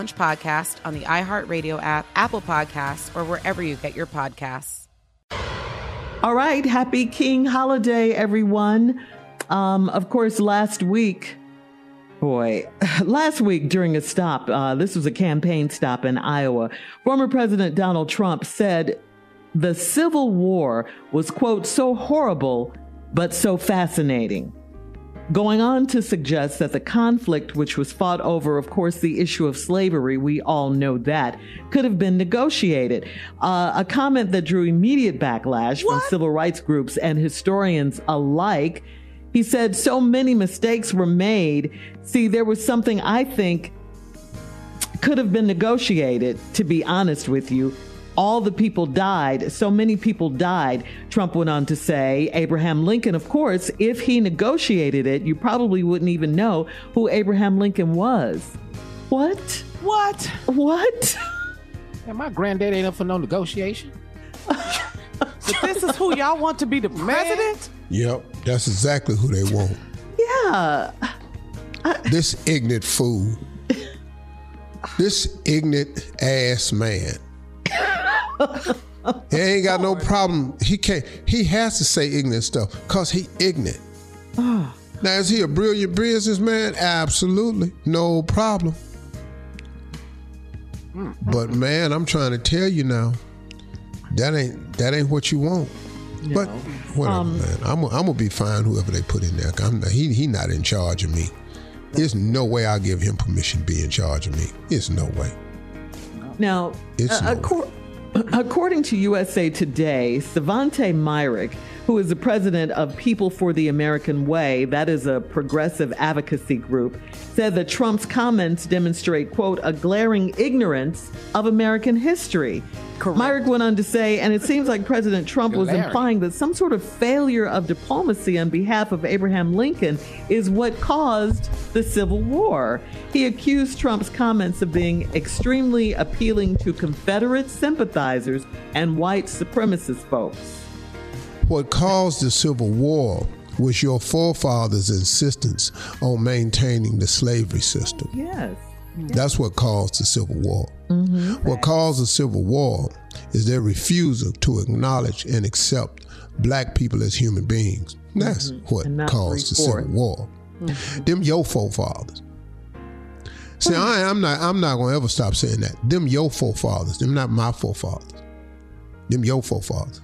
podcast on the iHeartRadio app, Apple Podcasts, or wherever you get your podcasts. All right. Happy King Holiday, everyone. Um, of course, last week, boy, last week during a stop, uh, this was a campaign stop in Iowa, former President Donald Trump said the Civil War was, quote, so horrible, but so fascinating. Going on to suggest that the conflict, which was fought over, of course, the issue of slavery, we all know that, could have been negotiated. Uh, a comment that drew immediate backlash what? from civil rights groups and historians alike. He said so many mistakes were made. See, there was something I think could have been negotiated, to be honest with you. All the people died. So many people died. Trump went on to say, Abraham Lincoln, of course, if he negotiated it, you probably wouldn't even know who Abraham Lincoln was. What? What? What? And my granddad ain't up for no negotiation. but this is who y'all want to be the president? Yep, that's exactly who they want. Yeah. this ignorant fool. this ignorant ass man. He ain't got no problem. He can't. He has to say ignorant stuff because he ignorant. now is he a brilliant businessman? Absolutely, no problem. But man, I'm trying to tell you now, that ain't that ain't what you want. No. But whatever, um, man. I'm, I'm gonna be fine whoever they put in there. I'm not, he he not in charge of me. There's no way I'll give him permission to be in charge of me. There's no way. Now, it's uh, no according to USA Today, Svante Myrick, who is the president of People for the American Way, that is a progressive advocacy group, said that Trump's comments demonstrate, quote, a glaring ignorance of American history. Correct. Myrick went on to say, and it seems like President Trump was implying that some sort of failure of diplomacy on behalf of Abraham Lincoln is what caused the Civil War. He accused Trump's comments of being extremely appealing to Confederate sympathizers and white supremacist folks. What caused the Civil War was your forefathers' insistence on maintaining the slavery system. Yes. That's what caused the Civil War. Mm-hmm. What caused the Civil War is their refusal to acknowledge and accept black people as human beings. That's mm-hmm. what caused the Civil War. Mm-hmm. Them your forefathers. See, I, am not. I'm not gonna ever stop saying that. Them your forefathers. Them not my forefathers. Them your forefathers.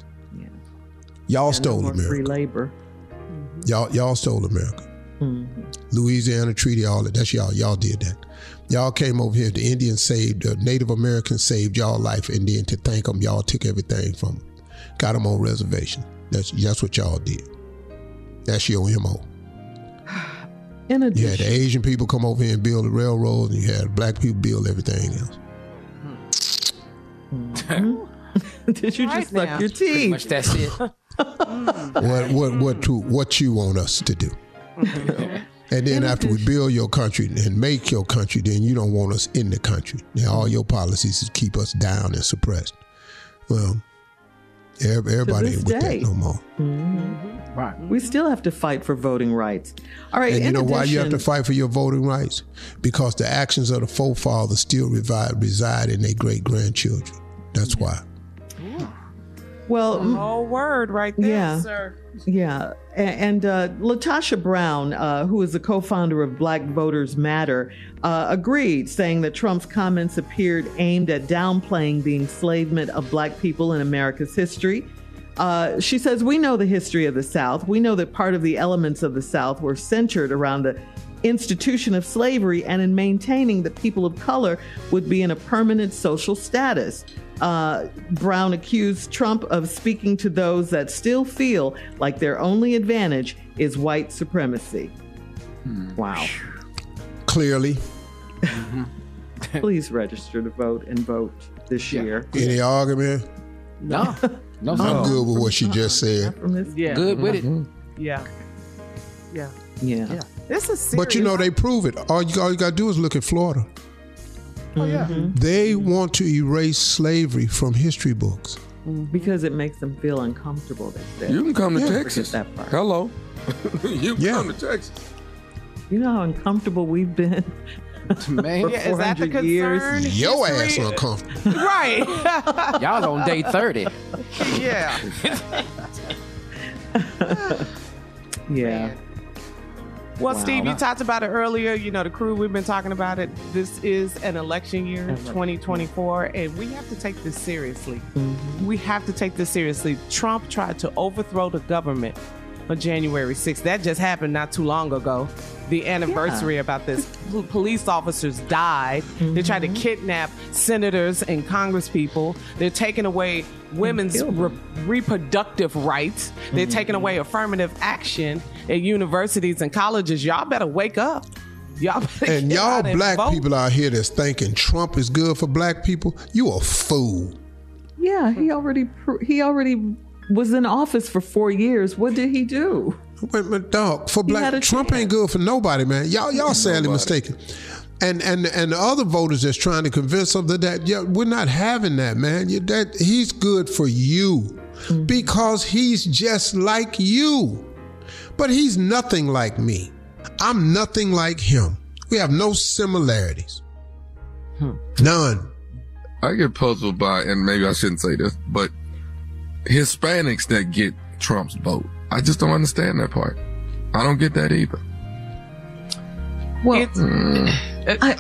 Yeah. Y'all yeah, stole no America. Free labor. Mm-hmm. Y'all y'all stole America. Mm-hmm. Louisiana Treaty, all that. That's y'all. Y'all did that. Y'all came over here. The Indians saved, the Native Americans saved y'all life, and then to thank them, y'all took everything from them. Got them on reservation. That's that's what y'all did. That's your mo. In You addition, had the Asian people come over here and build the railroads, and you had black people build everything else. Mm-hmm. did you just Right suck now. your Pretty much that's it. What what what to what you want us to do? Mm-hmm. And then after we build your country and make your country, then you don't want us in the country. Now all your policies is keep us down and suppressed. Well, everybody ain't with day. that no more. Mm-hmm. Right. We still have to fight for voting rights. All right. And you in know why you have to fight for your voting rights? Because the actions of the forefathers still reside, reside in their great grandchildren. That's why. Well, m- Oh, word right there, Yeah. sir. Yeah, and uh, LaTosha Brown, uh, who is the co-founder of Black Voters Matter, uh, agreed, saying that Trump's comments appeared aimed at downplaying the enslavement of Black people in America's history. Uh, she says, "We know the history of the South. We know that part of the elements of the South were centered around the institution of slavery and in maintaining that people of color would be in a permanent social status. Uh, Brown accused Trump of speaking to those that still feel like their only advantage is white supremacy. Hmm. Wow. Clearly, mm-hmm. Please register to vote and vote this year. any argument? No. No, I'm sir. good with what she just said. From this- Yeah. Good with it. Mm-hmm. Yeah. Yeah. Yeah. This is serious. But you know they prove it. All you, all you got to do is look at Florida. Oh, yeah. Mm-hmm. They want to erase slavery from history books. Mm-hmm. Because it makes them feel uncomfortable. They said. You can come to Yeah. Texas. That part. Hello. you can Yeah. come to Texas. You know how uncomfortable we've been Man, Yeah, is that the 400 years. concern? Your ass History- uncomfortable. Right. y'all on day 30. yeah. Yeah. Well, Wow. Steve, you talked about it earlier. You know, the crew, we've been talking about it. This is an election year, 2024, and we have to take this seriously. We have to take this seriously. Trump tried to overthrow the government on January 6th. That just happened not too long ago. The anniversary about this. Police officers died. They tried to kidnap senators and congresspeople. They're taking away women's re- reproductive rights. They're taking away affirmative action at universities and colleges. Y'all better wake up. Y'all better And y'all out and black vote. people out here that's thinking Trump is good for black people, you a fool. Yeah, he already he already was in office for four years. What did he do? Wait, but dog, for He had black a Trump chance. ain't good for nobody, man. Y'all y'all sadly mistaken. And and and the other voters that's trying to convince them that, that yeah, we're not having that, man. You, that he's good for you mm-hmm. because he's just like you. But he's nothing like me. I'm nothing like him. We have no similarities. None. I get puzzled by, and maybe I shouldn't say this, but Hispanics that get Trump's vote. I just don't understand that part. I don't get that either. Well, It's, uh,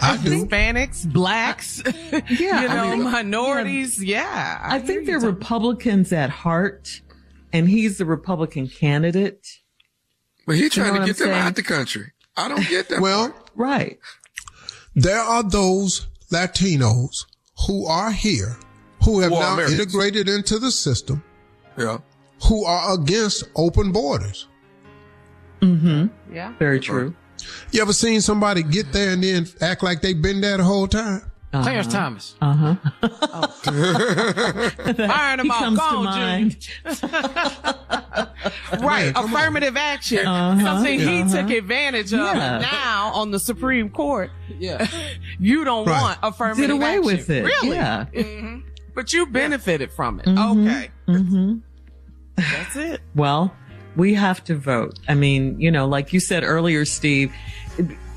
I do. Hispanics, blacks, Yeah, you I know, mean, minorities. Yeah, I think they're. Republicans at heart, and he's the Republican candidate. But he trying know to get I'm them saying? out the country. I don't get that. Well, part. Right. there are those Latinos who are here who have Who now Americans. integrated into the system yeah. who are against open borders. Mm-hmm. Yeah. Very true. You ever seen somebody get there and then act like they've been there the whole time? Clarence Thomas. Uh huh. Firing them he all. comes Go to on, mind. Right, Yeah, come on. affirmative action. Uh-huh, Something he uh-huh. took advantage of. Yeah. Now on the Supreme Court, Yeah. you don't Right. want affirmative Did away action. with it. Really? Yeah. hmm But you benefited from it. Mhm. Okay. Mm-hmm. That's it. Well, we have to vote. I mean, you know, like you said earlier, Steve,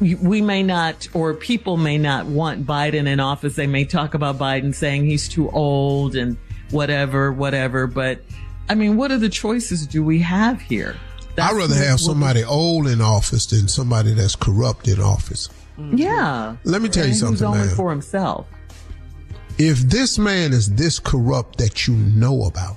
we may not, or people may not want Biden in office. They may talk about Biden saying he's too old and whatever, whatever. But I mean, what other choices do we have here? I'd rather have somebody old in office than somebody that's corrupt in office. Mm-hmm. Yeah. Let me tell you And who's something, only man. for himself. If this man is this corrupt that you know about,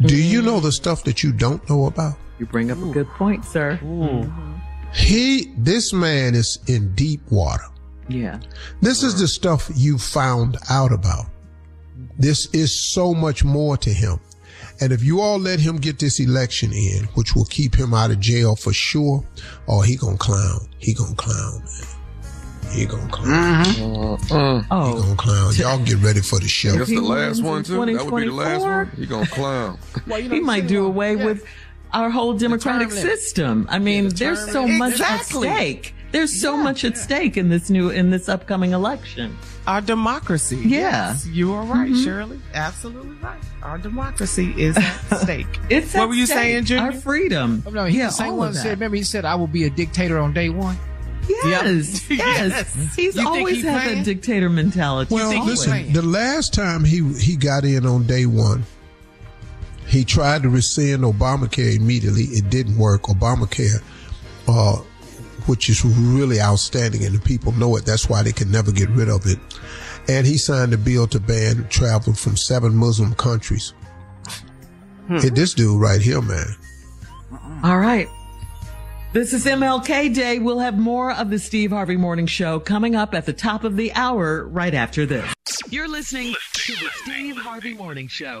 do you mm. know the stuff that you don't know about? You bring up a good point, sir. Mm-hmm. He, this man is in deep water. Yeah. This is the stuff you found out about. This is so much more to him. And if you all let him get this election in, which will keep him out of jail for sure, oh, he gonna clown. He gonna clown, man. He gonna clown. Uh-uh. He gonna clown. Y'all get ready for the show. That's the last one too. That would be the last one. He gonna clown. well he might do away with our whole democratic system. I mean, the there's so limit. much Exactly. at stake. There's so much at stake in this new in this upcoming election. Our democracy. Yeah. Yes, you are right, Mhm. Shirley. Absolutely right. Our democracy is at stake. It's what at were you stake. saying, Junior? Our freedom. Oh, no, he's yeah, the same all one of that said, remember, he said, I will be a dictator on day one. Yes, yes. Yes. He's You always he had playing? that dictator mentality. Well, listen, the last time he he got in on day one, he tried to rescind Obamacare immediately. It didn't work. Obamacare, uh, which is really outstanding, and the people know it. That's why they can never get rid of it. And he signed a bill to ban travel from seven Muslim countries. Hey, this dude right here, man. All right. This is MLK Day. We'll have more of the Steve Harvey Morning Show coming up at the top of the hour right after this. You're listening to the Steve Harvey Morning Show.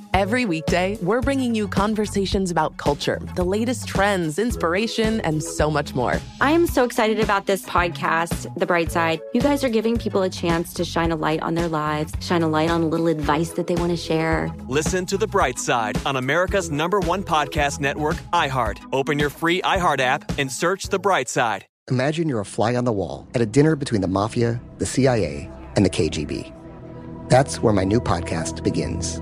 Every weekday, we're bringing you conversations about culture, the latest trends, inspiration, and so much more. I am so excited about this podcast, The Bright Side. You guys are giving people a chance to shine a light on their lives, shine a light on a little advice that they want to share. Listen to The Bright Side on America's number one podcast network, iHeart. Open your free iHeart app and search The Bright Side. Imagine you're a fly on the wall at a dinner between the mafia, the CIA, and the KGB. That's where my new podcast begins.